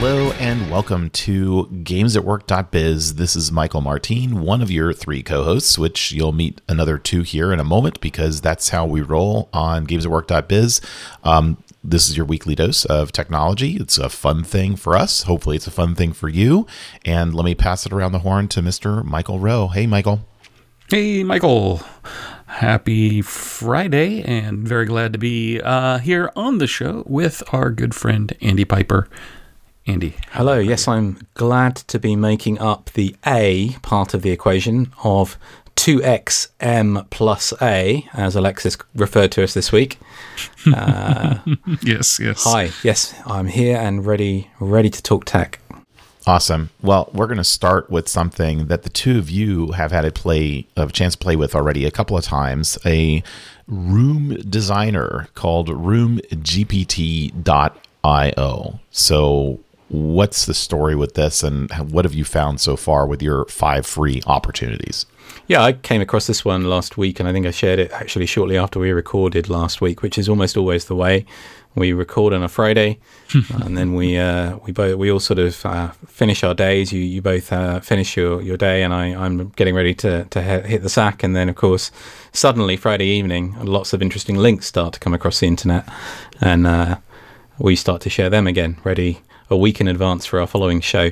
Hello and welcome to GamesAtWork.biz. This is Michael Martin, one of your three co-hosts, which you'll meet another two here in a moment because that's how we roll on GamesAtWork.biz. Um, this is your weekly dose of technology. It's a fun thing for us. Hopefully, it's a fun thing for you. And let me pass it around the horn to Mr. Michael Rowe. Hey, Michael. Hey, Michael. Happy Friday, and very glad to be uh, here on the show with our good friend Andy Piper. Andy. Hello. Yes, I'm glad to be making up the A part of the equation of 2xm plus A, as Alexis referred to us this week. Uh, yes, yes. Hi. Yes, I'm here and ready, ready to talk tech. Awesome. Well, we're going to start with something that the two of you have had a play of a chance to play with already a couple of times. A room designer called RoomGPT.io. So what's the story with this and what have you found so far with your five free opportunities? Yeah, I came across this one last week and I think I shared it actually shortly after we recorded last week, which is almost always the way. We record on a Friday and then we uh, we both we all sort of uh, finish our days. You you both uh, finish your, your day and I, I'm getting ready to, to hit the sack and then of course suddenly Friday evening lots of interesting links start to come across the internet and uh, we start to share them again, ready a week in advance for our following show.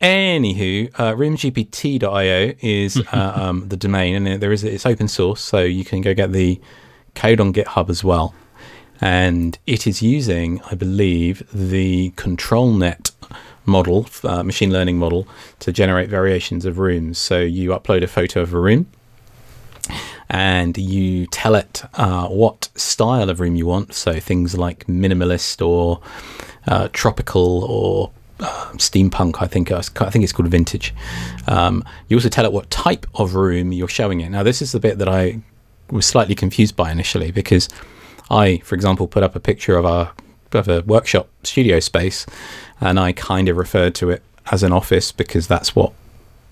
Anywho, uh, roomgpt.io is uh, um, the domain, and there is it's open source, so you can go get the code on GitHub as well. And it is using, I believe, the ControlNet model, uh, machine learning model, to generate variations of rooms. So you upload a photo of a room, and you tell it uh, what style of room you want. So things like minimalist or uh, tropical or uh, steampunk. I think I think it's called vintage. Um, you also tell it what type of room you're showing it. Now, this is the bit that I was slightly confused by initially because I, for example, put up a picture of a of a workshop studio space, and I kind of referred to it as an office because that's what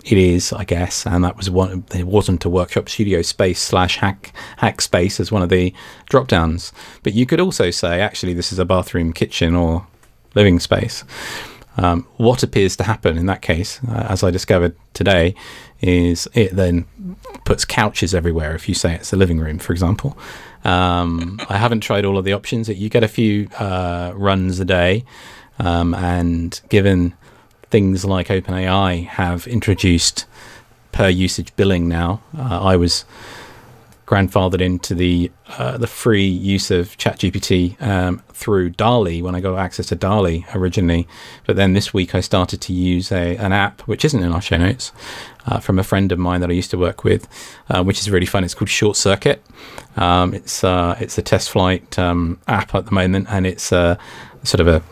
it is, I guess, and that was one. It wasn't a workshop studio space slash hack hack space as one of the drop downs. But you could also say, actually, this is a bathroom, kitchen, or living space. Um, what appears to happen in that case, uh, as I discovered today, is it then puts couches everywhere. If you say it's a living room, for example, um, I haven't tried all of the options. You get a few uh, runs a day, um, and given things like OpenAI have introduced per usage billing now. Uh, I was grandfathered into the uh, the free use of ChatGPT um, through DALL-E when I got access to DALL-E originally, but then this week I started to use a an app which isn't in our show notes uh, from a friend of mine that I used to work with, uh, which is really fun. It's called Short Circuit. Um, it's uh, it's a test flight um, app at the moment, and it's uh, sort of a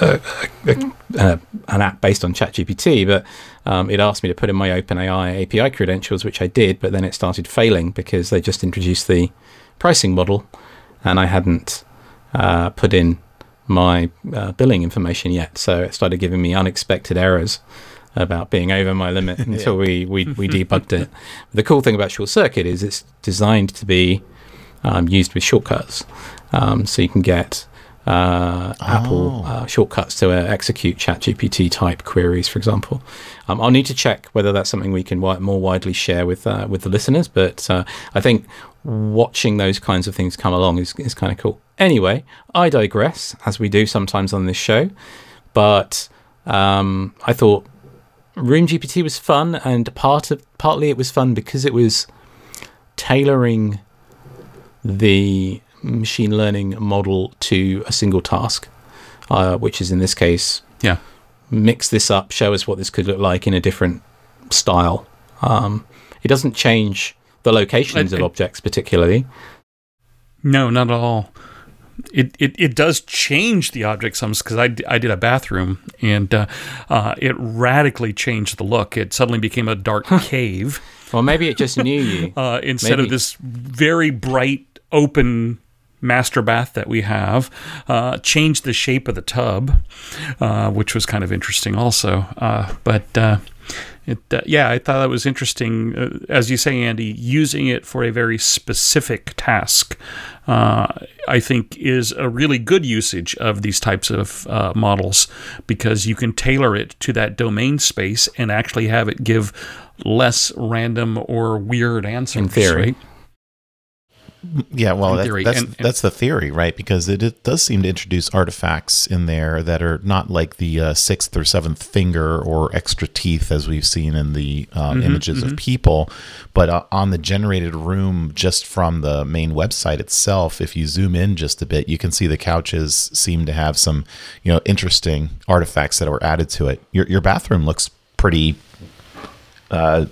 a, a, a, an app based on ChatGPT, but um, it asked me to put in my OpenAI API credentials, which I did, but then it started failing because they just introduced the pricing model, and I hadn't uh, put in my uh, billing information yet. So it started giving me unexpected errors about being over my limit until we, we, we debugged it. The cool thing about Short Circuit is it's designed to be um, used with shortcuts. Um, so you can get uh, oh. Apple uh, shortcuts to uh, execute ChatGPT type queries, for example. Um, I'll need to check whether that's something we can wi- more widely share with uh, with the listeners. But uh, I think watching those kinds of things come along is is kind of cool. Anyway, I digress, as we do sometimes on this show. But um, I thought Room GPT was fun, and part of partly it was fun because it was tailoring the machine learning model to a single task, uh, which is in this case, yeah, mix this up, show us what this could look like in a different style. Um, it doesn't change the locations I, of objects particularly. No, not at all. It, it, it does change the object some because I, I did a bathroom and uh, uh, it radically changed the look. It suddenly became a dark cave. Well, maybe it just knew you. uh, instead Maybe. of this very bright open master bath that we have uh, changed the shape of the tub uh, which was kind of interesting also uh, but uh, it, uh, yeah i thought that was interesting uh, as you say andy using it for a very specific task uh, I think is a really good usage of these types of uh, models because you can tailor it to that domain space and actually have it give less random or weird answers. In theory. right? Yeah, well, that, that's and- and- that's the theory, right? Because it, it does seem to introduce artifacts in there that are not like the uh, sixth or seventh finger or extra teeth as we've seen in the um, Mm-hmm, images of people, but uh, on the generated room just from the main website itself, if you zoom in just a bit, you can see the couches seem to have some, you know, interesting artifacts that were added to it. Your your bathroom looks pretty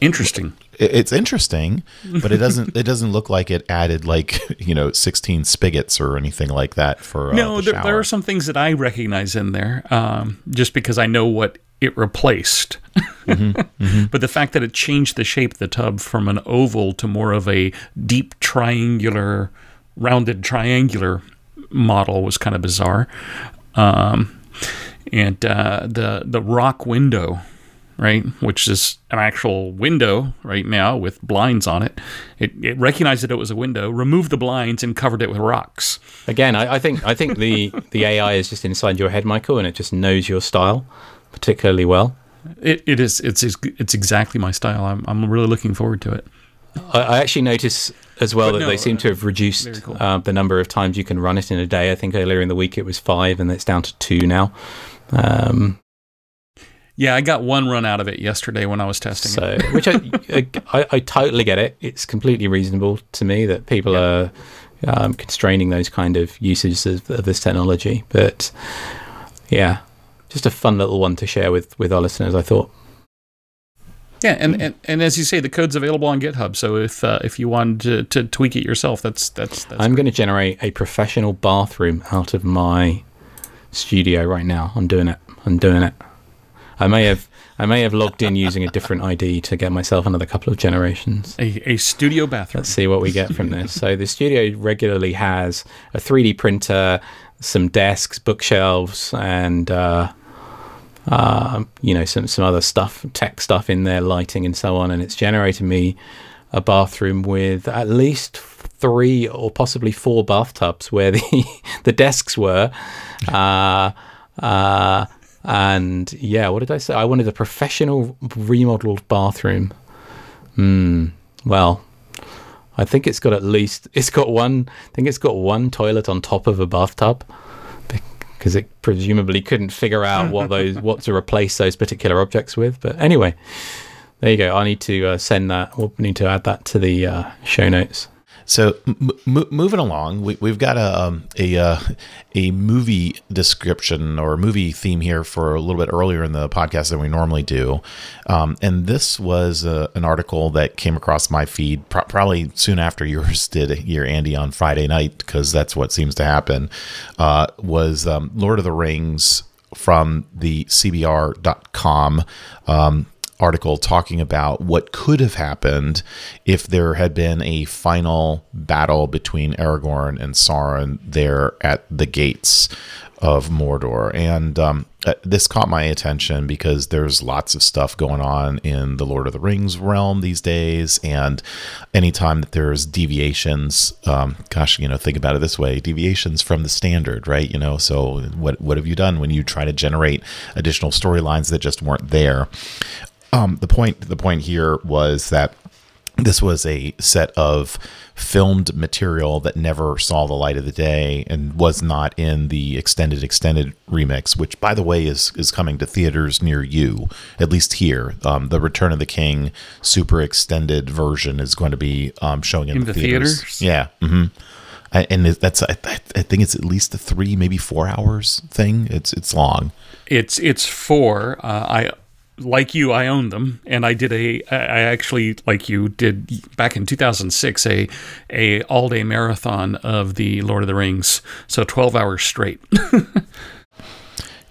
Interesting. It- it's interesting, but it doesn't it doesn't look like it added like you know sixteen spigots or anything like that for uh, no, the there, there are some things that I recognize in there um, just because I know what it replaced. Mm-hmm, But the fact that it changed the shape of the tub from an oval to more of a deep triangular, rounded triangular model was kind of bizarre. Um, and uh, the the rock window, right, which is an actual window right now with blinds on it. It, it recognized that it was a window, removed the blinds, and covered it with rocks. Again, I, I think I think the the AI is just inside your head, Michael, and it just knows your style particularly well. It, it is it's it's exactly my style. I'm I'm really looking forward to it. I, I actually notice as well But that no, they seem to have reduced cool. uh, the number of times you can run it in a day. I think earlier in the week it was five, and it's down to two now. Um, Yeah, I got one run out of it yesterday when I was testing it. which I, I I totally get it. It's completely reasonable to me that people are um, constraining those kind of usages of, of this technology. But yeah, just a fun little one to share with with our listeners. I thought. Yeah, and, and, and as you say, the code's available on GitHub. So if uh, if you wanted to, to tweak it yourself, that's that's, that's I'm going to generate a professional bathroom out of my studio right now. I'm doing it. I'm doing it. I may have I may have logged in using a different ID to get myself another couple of generations. a, a studio bathroom. Let's see what we get from this. So the studio regularly has a 3D printer, some desks, bookshelves, and uh, uh, you know some some other stuff, tech stuff in there, lighting and so on. And it's generated me a bathroom with at least three or possibly four bathtubs where the the desks were. Uh, uh, and yeah, what did I say? I wanted a professional remodeled bathroom. Hmm. Well, I think it's got at least it's got one. I think it's got one toilet on top of a bathtub because it presumably couldn't figure out what those what to replace those particular objects with. But anyway, there you go. I need to uh, send that. We'll need to add that to the uh, show notes. So m- m- moving along, we, we've got a um, a uh, a movie description or movie theme here for a little bit earlier in the podcast than we normally do, um, and this was uh, an article that came across my feed pro- probably soon after yours did here, Andy, on Friday night because that's what seems to happen. Uh, was um, Lord of the Rings from the CBR.com. Um, article talking about what could have happened if there had been a final battle between Aragorn and Sauron there at the gates of Mordor. And um, uh, this caught my attention because there's lots of stuff going on in the Lord of the Rings realm these days. And anytime that there's deviations, um, gosh, you know, think about it this way deviations from the standard, right? You know, so what, what have you done when you try to generate additional storylines that just weren't there? Um, the point the point here was that this was a set of filmed material that never saw the light of the day and was not in the extended extended remix, which by the way is is coming to theaters near you, at least here. Um, the Return of the King super extended version is going to be um, showing in, In the, the theaters. theaters? Yeah. hmm I, and that's I, I think it's at least a three maybe four hours thing. It's it's long. It's it's four. Uh, I like you, I own them, and I did a. I actually, like you, did back in 2006 a a all day marathon of the Lord of the Rings, so 12 hours straight.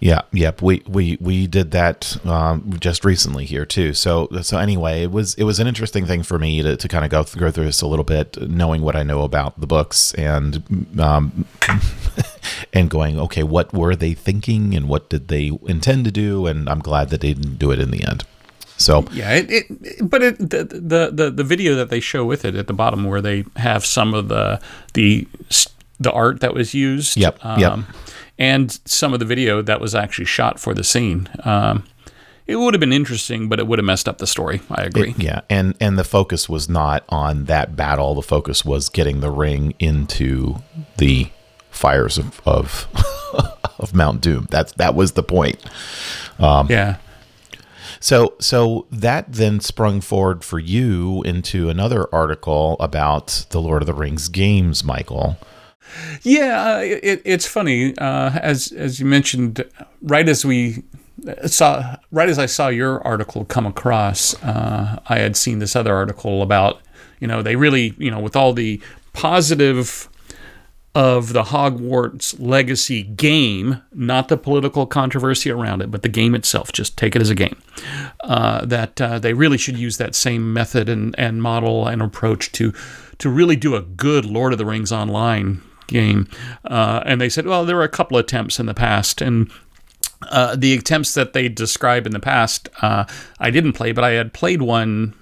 Yeah, yep. We we we did that um, just recently here too. So so anyway, it was it was an interesting thing for me to, to kind of go th- go through this a little bit, knowing what I know about the books and um, and going, okay, what were they thinking and what did they intend to do? And I'm glad that they didn't do it in the end. So yeah, it, it but it, the, the the the video that they show with it at the bottom where they have some of the the the art that was used. Yep. Um, yep and some of the video that was actually shot for the scene. Um, it would have been interesting, but it would have messed up the story. I agree. It, yeah, and and the focus was not on that battle. The focus was getting the ring into the fires of of, of Mount Doom. That's that was the point. Um, yeah. So so that then sprung forward for you into another article about the Lord of the Rings games, Michael. Yeah, uh, it, it's funny uh, as as you mentioned. Right as we saw, right as I saw your article come across, uh, I had seen this other article about you know they really you know with all the positive of the Hogwarts Legacy game, not the political controversy around it, but the game itself. Just take it as a game. Uh, that uh, they really should use that same method and, and model and approach to to really do a good Lord of the Rings online game. Uh, and they said, well, there were a couple attempts in the past, and uh, the attempts that they describe in the past, uh, I didn't play, but I had played one,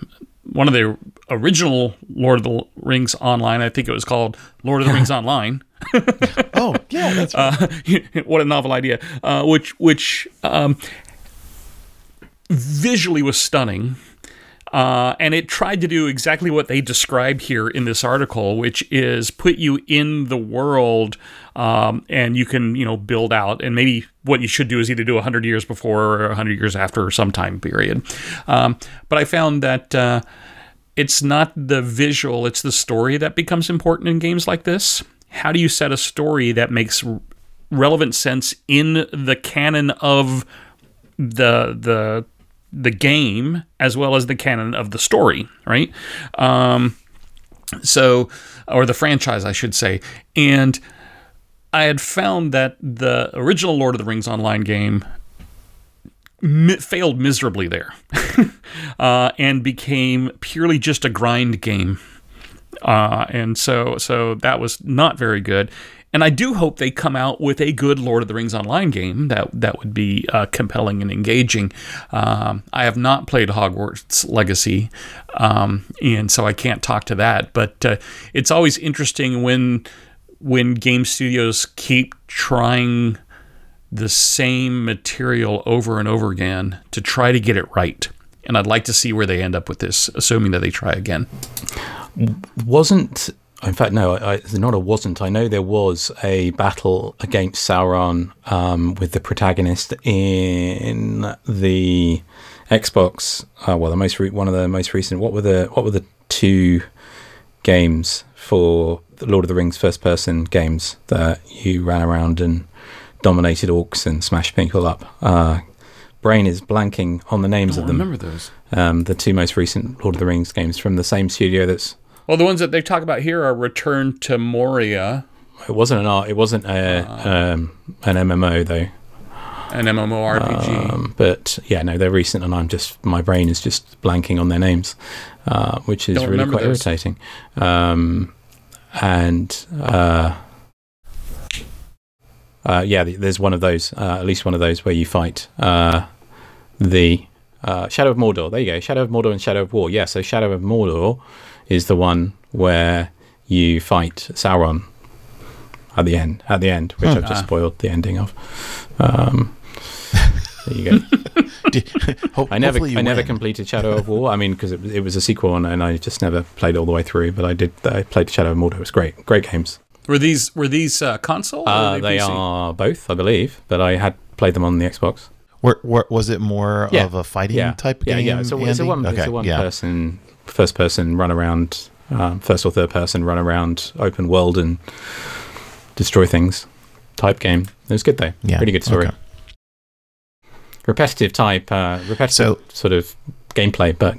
one of the original Lord of the Rings online. I think it was called Lord of the Rings Online. oh yeah, that's right. Uh, what a novel idea! Uh, which which um, visually was stunning. Uh, and it tried to do exactly what they describe here in this article, which is put you in the world um, and you can, you know, build out. And maybe what you should do is either do 100 years before or 100 years after or some time period. Um, but I found that uh, it's not the visual, it's the story that becomes important in games like this. How do you set a story that makes relevant sense in the canon of the the the game as well as the canon of the story, right? Um, so, or the franchise, I should say. And I had found that the original Lord of the Rings online game mi- failed miserably there uh, and became purely just a grind game. Uh, and so, so that was not very good. And I do hope they come out with a good Lord of the Rings online game that that would be uh, compelling and engaging. Um, I have not played Hogwarts Legacy, um, and so I can't talk to that. But uh, it's always interesting when when game studios keep trying the same material over and over again to try to get it right. And I'd like to see where they end up with this, assuming that they try again. Wasn't in fact, no, I, not a wasn't. I know there was a battle against Sauron um, with the protagonist in the Xbox. Uh, well, the most re- one of the most recent. What were the what were the two games for the Lord of the Rings first person games that you ran around and dominated orcs and smashed people up? Uh, brain is blanking on the names I of them. Remember those? Um, the two most recent Lord of the Rings games from the same studio that's well, the ones that they talk about here are Return to Moria. It wasn't an art. It wasn't a uh, um, an MMO though. An MMORPG. Um, but yeah, no, they're recent, and I'm just my brain is just blanking on their names, uh, which is Don't really quite those. irritating. Um, and uh, uh, yeah, there's one of those, uh, at least one of those where you fight uh, the uh, Shadow of Mordor. There you go, Shadow of Mordor and Shadow of War. Yeah, so Shadow of Mordor is the one where you fight Sauron at the end. At the end, which Hmm. I've just Ah. spoiled the ending of. Um, there you go. Ho- I never, hopefully you I never completed Shadow of War. I mean, because it, it was a sequel, and, and I just never played all the way through. But I did. I played Shadow of Mordor. It was great. Great games. Were these were these uh, console? or Uh, were they are both, I believe. But I had played them on the Xbox. Were, were, was it more Yeah. of a fighting Yeah, type yeah, game? yeah. It's a, it's a one, it's Okay, a one yeah. person, first person run around, um, first or third person run around open world and destroy things type game. It was good though. Yeah, Really good story. okay. repetitive type, uh, repetitive So- sort of gameplay. But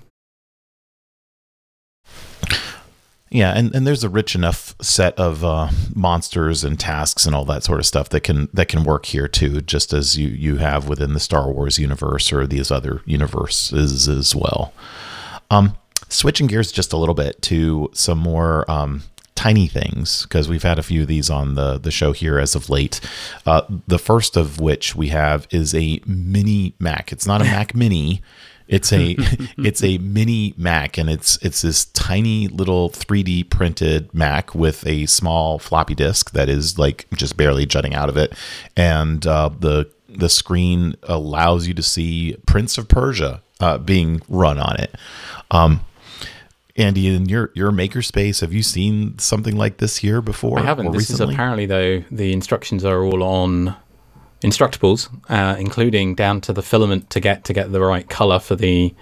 Yeah, and, and there's a rich enough set of uh, monsters and tasks and all that sort of stuff that can that can work here too, just as you you have within the Star Wars universe or these other universes as well. Um, switching gears just a little bit to some more um, tiny things because we've had a few of these on the the show here as of late. Uh, the first of which we have is a mini Mac. It's not a Mac Mini. It's a it's a mini Mac, and it's it's this tiny little 3D printed Mac with a small floppy disk that is like just barely jutting out of it, and uh, the the screen allows you to see Prince of Persia uh, being run on it. Um, Andy, in your your makerspace, have you seen something like this here before? I haven't. This recently? is apparently though the instructions are all on Instructables, uh, including down to the filament to get to get the right color for the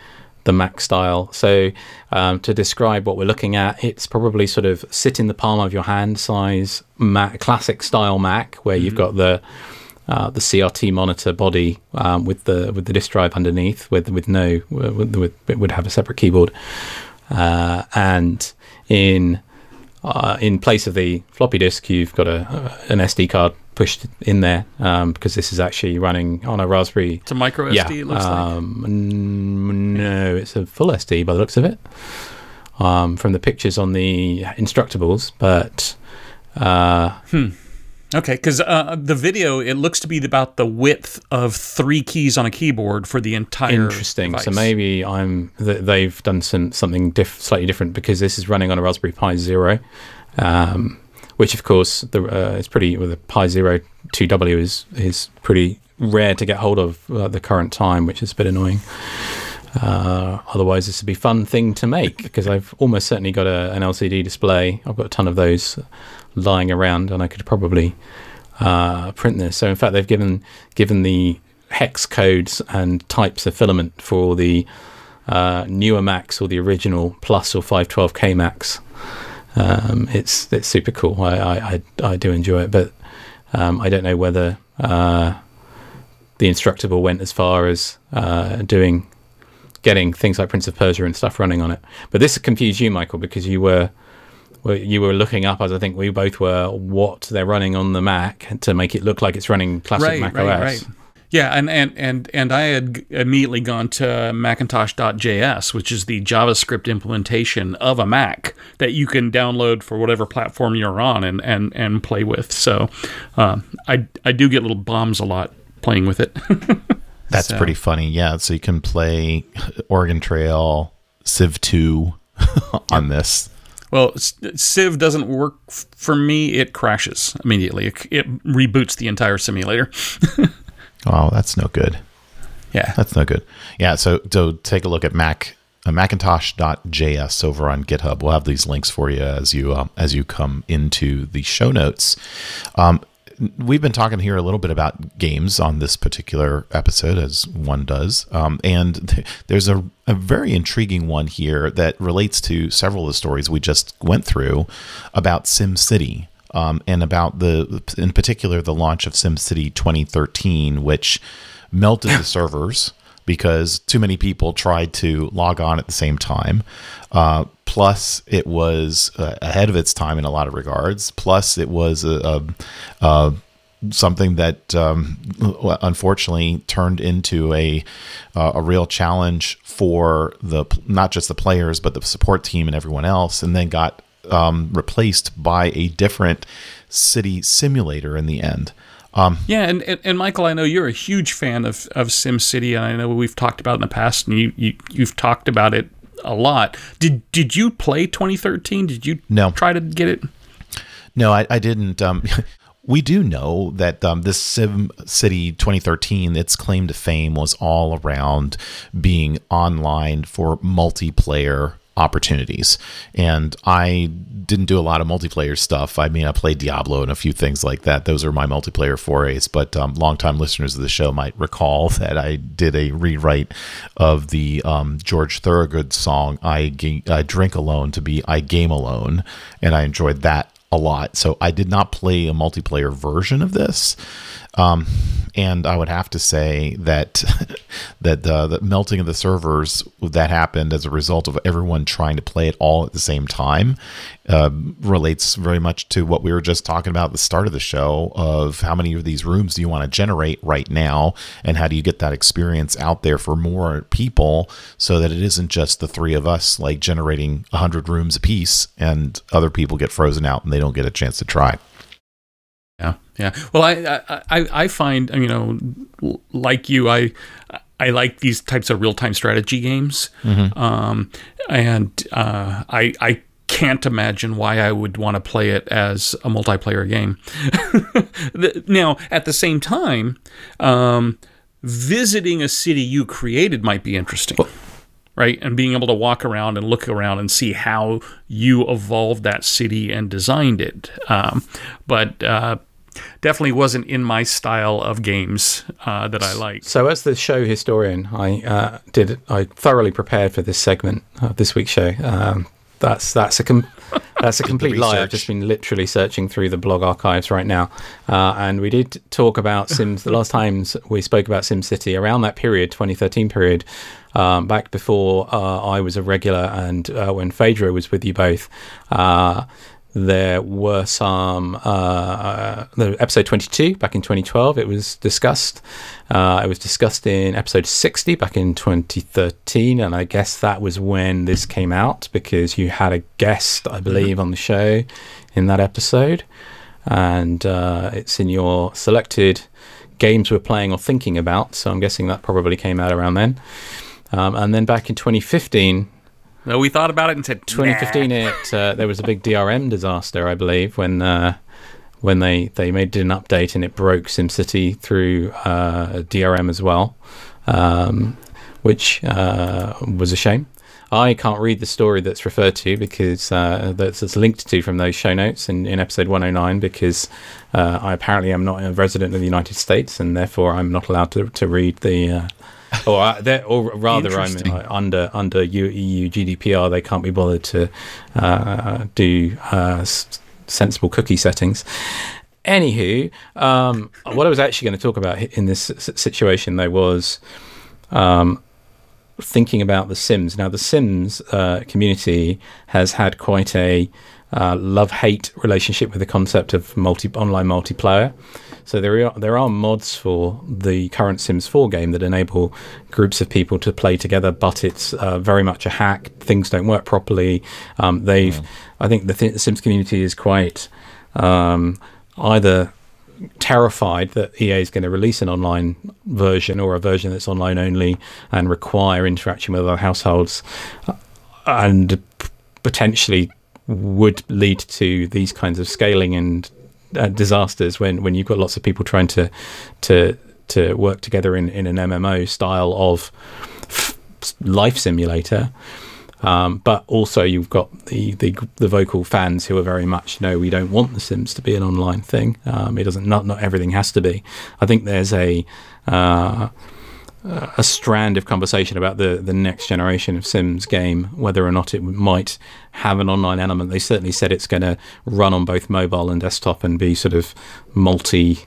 the Mac style. So um, to describe what we're looking at, it's probably sort of sit in the palm of your hand size Mac, classic style Mac, where you've got the uh, the CRT monitor body um, with the with the disk drive underneath, with with no with, with, it would have a separate keyboard, uh, and in uh, in place of the floppy disk, you've got a, an SD card pushed in there um, because this is actually running on a Raspberry. It's a micro yeah, SD. It looks like. um, n- no, it's a full SD by the looks of it. Um, from the pictures on the Instructables, but uh, Okay, because uh, the video it looks to be about the width of three keys on a keyboard for the entire. interesting. So maybe I'm th- they've done some something diff- slightly different because this is running on a Raspberry Pi Zero, um, which of course the uh, is pretty. Well, the Pi Zero 2W is is pretty rare to get hold of at the current time, which is a bit annoying. Uh, otherwise, this would be a fun thing to make because I've almost certainly got a, an LCD display. I've got a ton of those lying around, and I could probably uh, print this. So, in fact, they've given given the hex codes and types of filament for the uh, newer Macs or the original Plus or 512K Macs. Um, it's it's super cool. I, I, I, do enjoy it, but um, I don't know whether uh, the Instructable went as far as uh, doing getting things like Prince of Persia and stuff running on it. But this confused you, Michael, because you were you were looking up, as I think we both were, what they're running on the Mac to make it look like it's running classic right, Mac right, OS. right. Yeah, and, and, and, and I had immediately gone to Macintosh.js, which is the JavaScript implementation of a Mac that you can download for whatever platform you're on and, and, and play with. So um, I, I do get little bombs a lot playing with it. That's So- pretty funny. Yeah, so you can play Oregon Trail, Civ 2 on this. well, Civ doesn't work f- for me. It crashes immediately. It, it reboots the entire simulator. Oh, that's no good. Yeah. That's no good. Yeah, so so take a look at Mac uh, Macintosh.js over on GitHub. We'll have these links for you as you um, as you come into the show notes. Um, we've been talking here a little bit about games on this particular episode, as one does, um, and th- there's a, a very intriguing one here that relates to several of the stories we just went through about SimCity um, and about the, in particular, the launch of SimCity 2013, which melted the servers because too many people tried to log on at the same time. Uh, plus, it was uh, ahead of its time in a lot of regards. Plus, it was a, a, a something that um, unfortunately turned into a a real challenge for the not just the players but the support team and everyone else, and then got um, replaced by a different city simulator in the end. Um, Yeah, and, and, and Michael, I know you're a huge fan of, of SimCity, and I know we've talked about it in the past, and you, you you've talked about it a lot. Did did you play 2013? Did you No. try to get it? No, I, I didn't. Um, we do know that um, this Sim City 2013, its claim to fame was all around being online for multiplayer opportunities. And I didn't do a lot of multiplayer stuff. I mean, I played Diablo and a few things like that. Those are my multiplayer forays. But um, longtime listeners of the show might recall that I did a rewrite of the um, George Thorogood song I, Drink Alone to be I Game Alone. And I enjoyed that a lot. So I did not play a multiplayer version of this. Um, and I would have to say that that the, the, melting of the servers that happened as a result of everyone trying to play it all at the same time uh, relates very much to what we were just talking about at the start of the show of how many of these rooms do you want to generate right now? And how do you get that experience out there for more people so that it isn't just the three of us like generating 100 rooms apiece and other people get frozen out and they don't get a chance to try yeah, yeah. Well, I, I, I find you know, like you, I, I like these types of real time strategy games, mm-hmm. um, and uh, I, I can't imagine why I would want to play it as a multiplayer game. now, at the same time, um, visiting a city you created might be interesting. Right? And being able to walk around and look around and see how you evolved that city and designed it. Um, but uh, definitely wasn't in my style of games uh, that I like. So, as the show historian, I uh, did I thoroughly prepared for this segment of this week's show. Um, that's that's a com- that's a complete lie. I've just been literally searching through the blog archives right now, uh, and we did talk about Sims. the last times we spoke about SimCity around that period, 2013 period, um, back before uh, I was a regular and uh, when Phaedra was with you both. There were some uh, uh, episode 22 back in 2012 it was discussed. Uh, it was discussed in episode 60 back in 2013 and i guess that was when this came out because you had a guest i believe on the show in that episode. And uh, it's in your selected games we're playing or thinking about. So i'm guessing that probably came out around then. Um, and then back in 2015 no, we thought about it and said 2015. Nah. It uh, there was a big DRM disaster, I believe, when uh, when they they made an update and it broke SimCity through uh, DRM as well, um, which uh, was a shame. I can't read the story that's referred to because uh, that's, that's, linked to from those show notes in, in episode 109 because uh, I apparently am not a resident of the United States and therefore I'm not allowed to, to read the uh, or, uh, or rather, I'm uh, under under EU GDPR. They can't be bothered to uh, do uh, s- sensible cookie settings. Anywho, um, what I was actually going to talk about in this situation, though, was um, thinking about The Sims. Now, The Sims uh, community has had quite a uh, love hate relationship with the concept of multi online multiplayer. So there are there are mods for the current Sims 4 game that enable groups of people to play together, but it's uh, very much a hack. Things don't work properly. Um, they've, mm. I think, the, th- the, Sims community is quite um, either terrified that EA is going to release an online version or a version that's online only and require interaction with other households, uh, and potentially would lead to these kinds of scaling and uh, disasters when when you've got lots of people trying to to to work together in, in an MMO style of life simulator. Um, but also you've got the, the, the vocal fans who are very much no, we don't want The Sims to be an online thing. Um, it doesn't not not everything has to be. I think there's a uh, a strand of conversation about the, the next generation of Sims game, whether or not it might have an online element. They certainly said it's going to run on both mobile and desktop and be sort of multi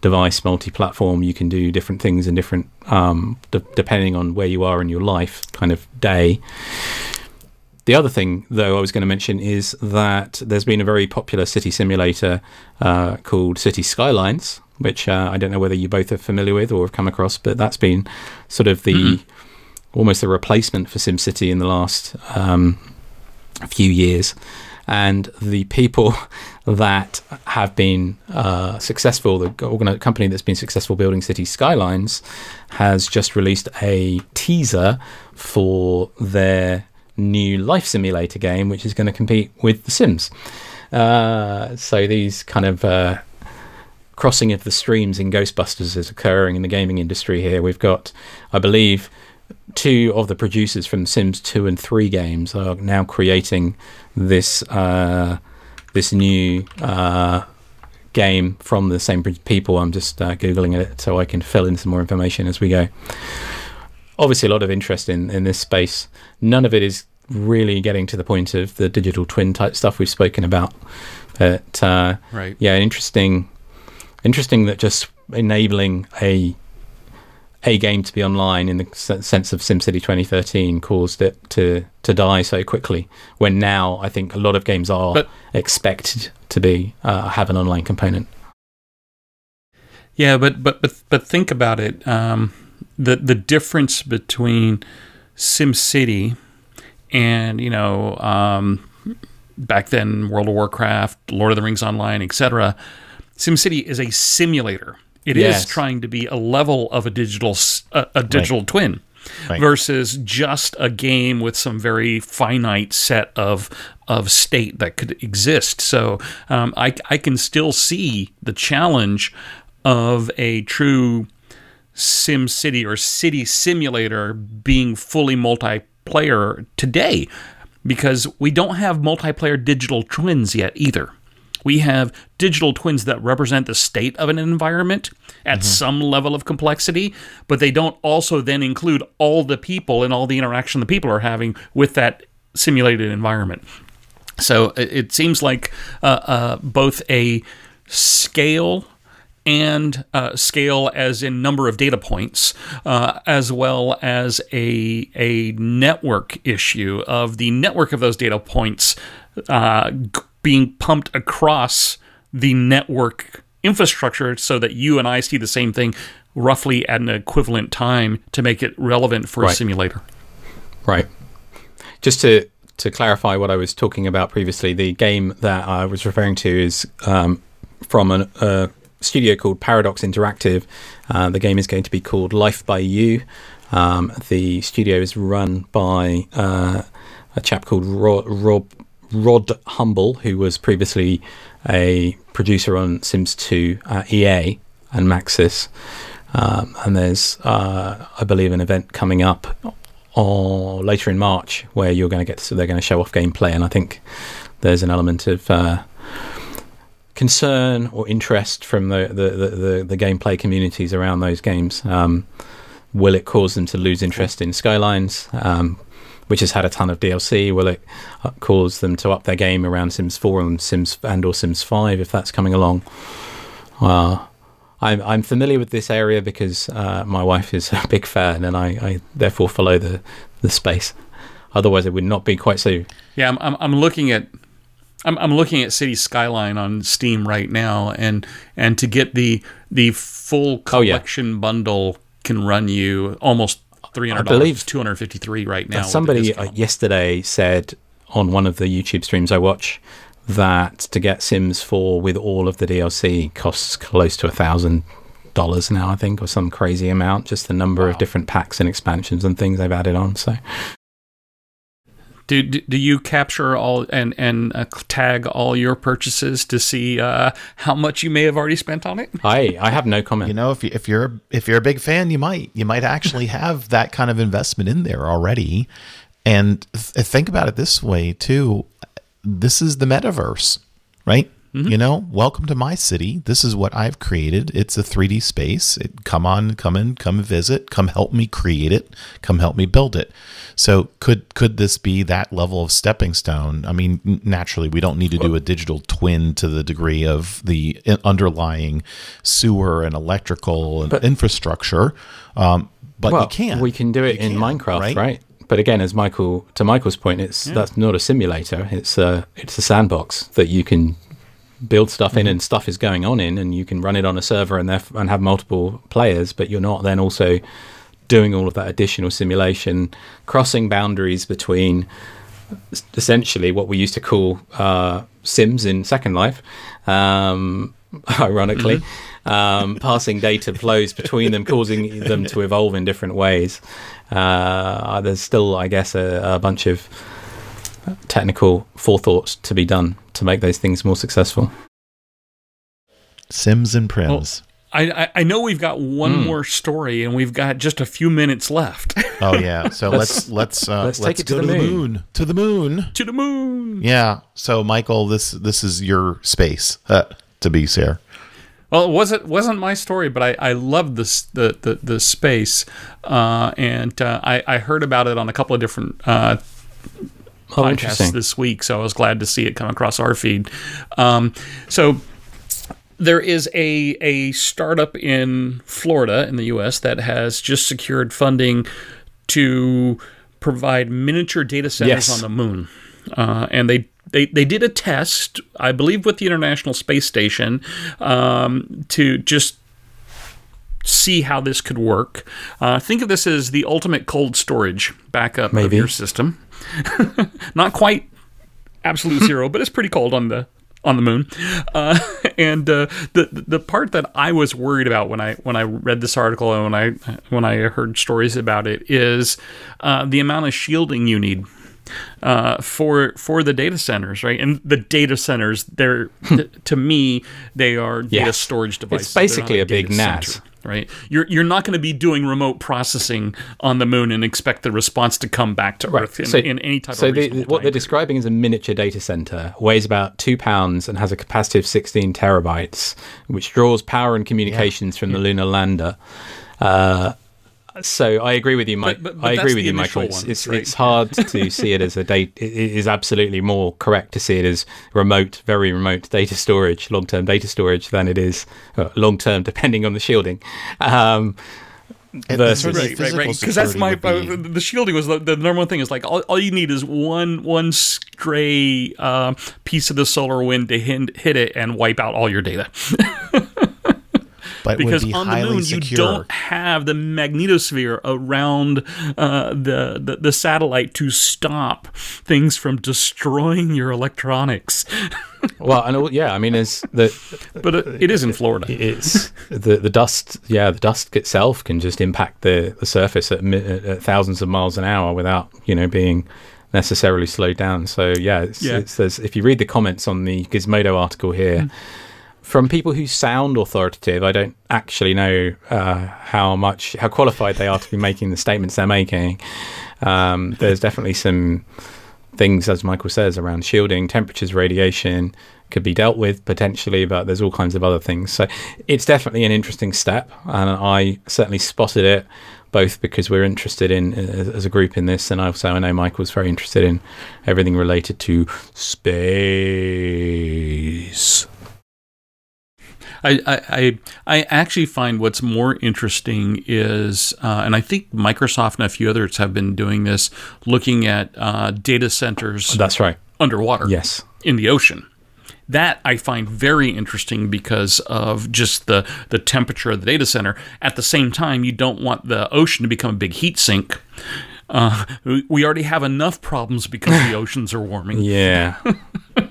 device, multi platform. You can do different things in different, um, d- depending on where you are in your life, kind of day. The other thing, though, I was going to mention is that there's been a very popular city simulator uh, called City Skylines, which uh, I don't know whether you both are familiar with or have come across, but that's been sort of the mm-hmm. almost the replacement for SimCity in the last um, few years. And the people that have been uh, successful, the company that's been successful building city skylines, has just released a teaser for their new life simulator game, which is going to compete with The Sims. Uh, so these kind of uh, crossing of the streams in Ghostbusters is occurring in the gaming industry here. We've got, I believe, two of the producers from Sims 2 and 3 games are now creating this uh, this new uh, game from the same people. I'm just uh, googling it so I can fill in some more information as we go. Obviously, a lot of interest in in this space. None of it is really getting to the point of the digital twin type stuff we've spoken about. But uh, right. yeah, interesting interesting that just enabling a a game to be online in the sense of SimCity 2013 caused it to to die so quickly. When now I think a lot of games are but, expected to be uh, have an online component. Yeah, but but but but think about it. Um, the the difference between SimCity and you know um, back then World of Warcraft, Lord of the Rings Online, etc. SimCity is a simulator. It yes. is trying to be a level of a digital a, a digital right. twin. Right. versus just a game with some very finite set of of state that could exist. So um, I I can still see the challenge of a true Sim City or city simulator being fully multiplayer today because we don't have multiplayer digital twins yet either. We have digital twins that represent the state of an environment at mm-hmm. some level of complexity, but they don't also then include all the people and all the interaction the people are having with that simulated environment. So it, seems like uh, uh, both a scale and uh, scale as in number of data points, uh, as well as a, a network issue of the network of those data points uh, being pumped across the network infrastructure so that you and I see the same thing roughly at an equivalent time to make it relevant for right. a simulator. Right. Just to to clarify what I was talking about previously, the game that I was referring to is um, from a uh, studio called Paradox Interactive. Uh, the game is going to be called Life by You. Um, the studio is run by uh, a chap called Rob, Rob Rod Humble, who was previously a producer on Sims 2 at EA and Maxis. Um, and there's, uh, I believe, an event coming up or later in March where you're going to get so they're going to show off gameplay, and I think there's an element of uh, concern or interest from the the, the, the, the gameplay communities around those games. Um, will it cause them to lose interest in Skylines? Um, which has had a ton of DLC. Will it uh, cause them to up their game around Sims 4 and Sims and or Sims 5 if that's coming along? Uh, I'm I'm familiar with this area because uh, my wife is a big fan, and I, I, therefore follow the the space. Otherwise, it would not be quite so. Yeah, I'm I'm, I'm looking at. I'm, I'm looking at City Skyline on Steam right now, and and to get the the full collection oh, yeah. bundle can run you almost three hundred dollars. Two hundred fifty three right now. Somebody uh, yesterday said on one of the YouTube streams I watch that to get Sims 4 with all of the DLC costs close to a thousand dollars now, I think, or some crazy amount. Just the number wow. of different packs and expansions and things they've added on. So, do do you capture all and and uh, tag all your purchases to see uh, how much you may have already spent on it? I I have no comment. You know, if you, if you're if you're a big fan, you might you might actually have that kind of investment in there already. And th- think about it this way too this is the metaverse, right? Mm-hmm. You know, welcome to my city. This is what I've created. It's a 3D space. It, come on, come in, come visit, come help me create it, come help me build it. So could could this be that level of stepping stone? I mean, naturally, we don't need to do a digital twin to the degree of the underlying sewer and electrical and but, infrastructure, um, but well, you can. We can do it you in can, Minecraft, right? right? but again, as Michael to Michael's point, it's yeah. that's not a simulator. It's a it's a sandbox that you can build stuff in, mm-hmm. and stuff is going on in, and you can run it on a server and there and have multiple players. But you're not then also doing all of that additional simulation, crossing boundaries between essentially what we used to call uh, Sims in Second Life, um, ironically. Mm-hmm um, passing data flows between them, causing them to evolve in different ways. Uh, there's still, I guess, a, a, bunch of technical forethought to be done to make those things more successful. Sims and Prims. Well, I, I know we've got one mm. more story and we've got just a few minutes left. oh yeah, so let's let's uh, let's, let's go to the, to the moon. To the moon. To the moon. Yeah. So Michael, this this is your space. Uh, to be fair. Well, it wasn't wasn't my story, but I, I loved this the the, the space, uh, and uh, I I heard about it on a couple of different. Oh, podcasts this week, so I was glad to see it come across our feed. Um, so there is a a startup in Florida in the U.S. that has just secured funding to provide miniature data centers Yes. on the moon, uh, and they. They, they did a test, I believe, with the International Space Station um, to just see how this could work. Uh, think of this as the ultimate cold storage backup of your system. Not quite absolute zero, but it's pretty cold on the on the moon. Uh, and uh, the the part that I was worried about when I when I read this article and when I when I heard stories about it is uh, the amount of shielding you need. Uh, for for the data centers, right? And the data centers, they're t- to me, they are data Yes. storage devices. It's basically not a big data NAS. center, right? You're you're not going to be doing remote processing on the moon and expect the response to come back to Earth in, So- in any type So of the, reasonable what they're describing is a miniature data center, weighs about two pounds and has a capacity of 16 terabytes, which draws power and communications from the lunar lander. Uh, so I agree with you, Mike. but- but I agree with you, Michael. initial It's, it's, right? it's hard to see it as a date. It it is absolutely more correct to see it as remote, very remote data storage, long-term data storage than it is uh, long-term, depending on the shielding. Um, versus- certainly right, right, right. Because that's my security uh, the shielding was the, the number one thing. Is like all, all you need is one one stray uh, piece of the solar wind to hit, hit it and wipe out all your data. but Because be on the moon secure. you don't have the magnetosphere around uh, the, the the satellite to stop things from destroying your electronics. well, and all, yeah, I mean, there's the But it, it is in Florida. it's the the dust yeah the dust itself can just impact the the surface at, at thousands of miles an hour without you know being necessarily slowed down so yeah it's, Yeah. it's there's, if you read the comments on the gizmodo article here from people who sound authoritative i don't actually know uh, how much how qualified they are to be making the statements they're making um, there's definitely some things, as Michael says, around shielding, temperatures, radiation could be dealt with potentially, but there's all kinds of other things. So it's definitely an interesting step, and I certainly spotted it both because we're interested in as a group in this, and also I know Michael's very interested in everything related to space. I, I, I actually find what's more interesting is, uh, and I think Microsoft and a few others have been doing this, looking at uh, data centers That's right. underwater Yes. in the ocean. That I find very interesting because of just the, the temperature of the data center. At the same time, you don't want the ocean to become a big heat sink. Uh, we- we already have enough problems because the oceans are warming. Yeah.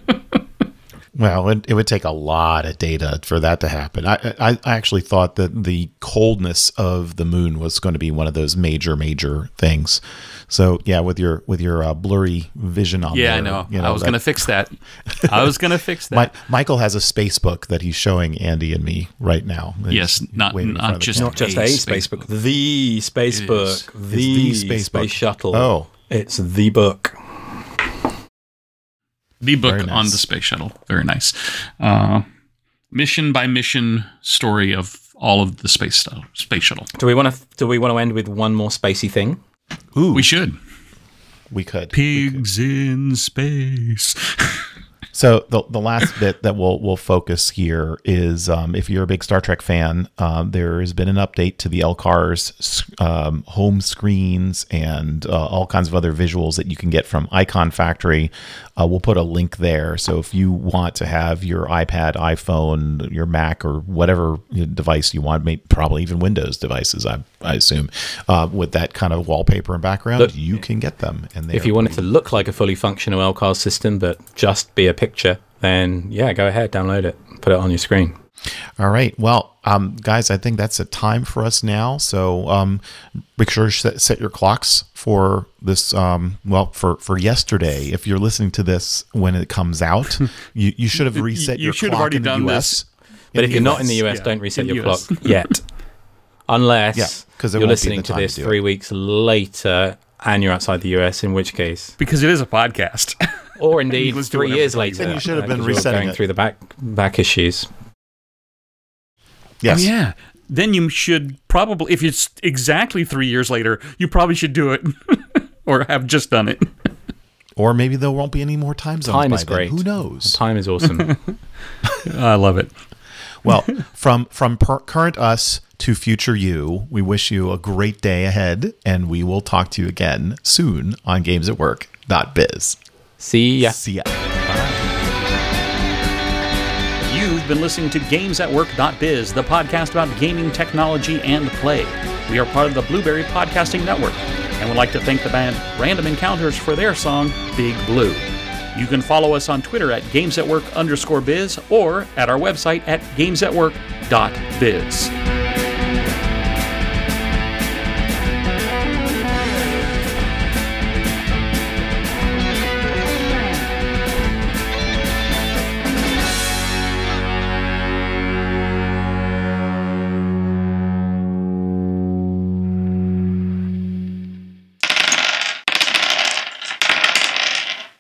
Well, it, it would take a lot of data for that to happen. I, I, I actually thought that the coldness of the moon was going to be one of those major, major things. So yeah, with your with your uh, blurry vision on Yeah, there, I know. you I was going to fix that. I was going to fix that. Mi- Michael has a space book that he's showing Andy and me right now. Yes, not- not front of the just- Not just A a space space book. book, the space It book, is. the, the space, space shuttle. Oh. it's the book. The book nice. on the space shuttle. Very nice. Uh, mission by mission story of all of the space shuttle. Space shuttle. Do we want to? Do we want to end with one more spacey thing? Ooh, We should. we could. Pigs in space. So the the last bit that we'll we'll focus here is um, if you're a big Star Trek fan, um, there has been an update to the LCARS um, home screens and uh, all kinds of other visuals that you can get from Iconfactory. Uh, we'll put a link there. So if you want to have your iPad, iPhone, your Mac, or whatever device you want, maybe, probably even Windows devices, I, I assume, uh, with that kind of wallpaper and background, Look, you can get them. And If you want it to look like a fully functional LCAR system, but just be a picture, then yeah, go ahead, download it, put it on your screen. All right. Well, um, guys, I think that's a time for us now. So um, make sure to set, set your clocks for this. Um, well, for for yesterday. If you're listening to this when it comes out, you, you should have reset you your should have already in the done US. But if you're not in the US. US, yeah, don't reset in your US. clock yet, unless Yeah, 'cause there you're won't be the listening to this to three it. weeks later and you're outside the US, in which case, because it is a podcast. or indeed three years later, want. You should have uh, been 'cause resetting going it. through the back back issues. yes. Oh yeah. Then you should probably, if it's exactly three years later, you probably should do it, or have just done it. Or maybe there won't be any more time zones. Time by is then. great. Who knows? Time is awesome. I love it. Well, from from per- current us to future you, we wish you a great day ahead, and we will talk to you again soon on GamesAtWork.biz. See ya. See ya. You've been listening to GamesAtWork.biz, the podcast about gaming technology and play. We are part of the Blueberry Podcasting Network, and would like to thank the band Random Encounters for their song Big Blue. You can follow us on Twitter at GamesAtWork underscore biz or at our website at GamesAtWork.biz.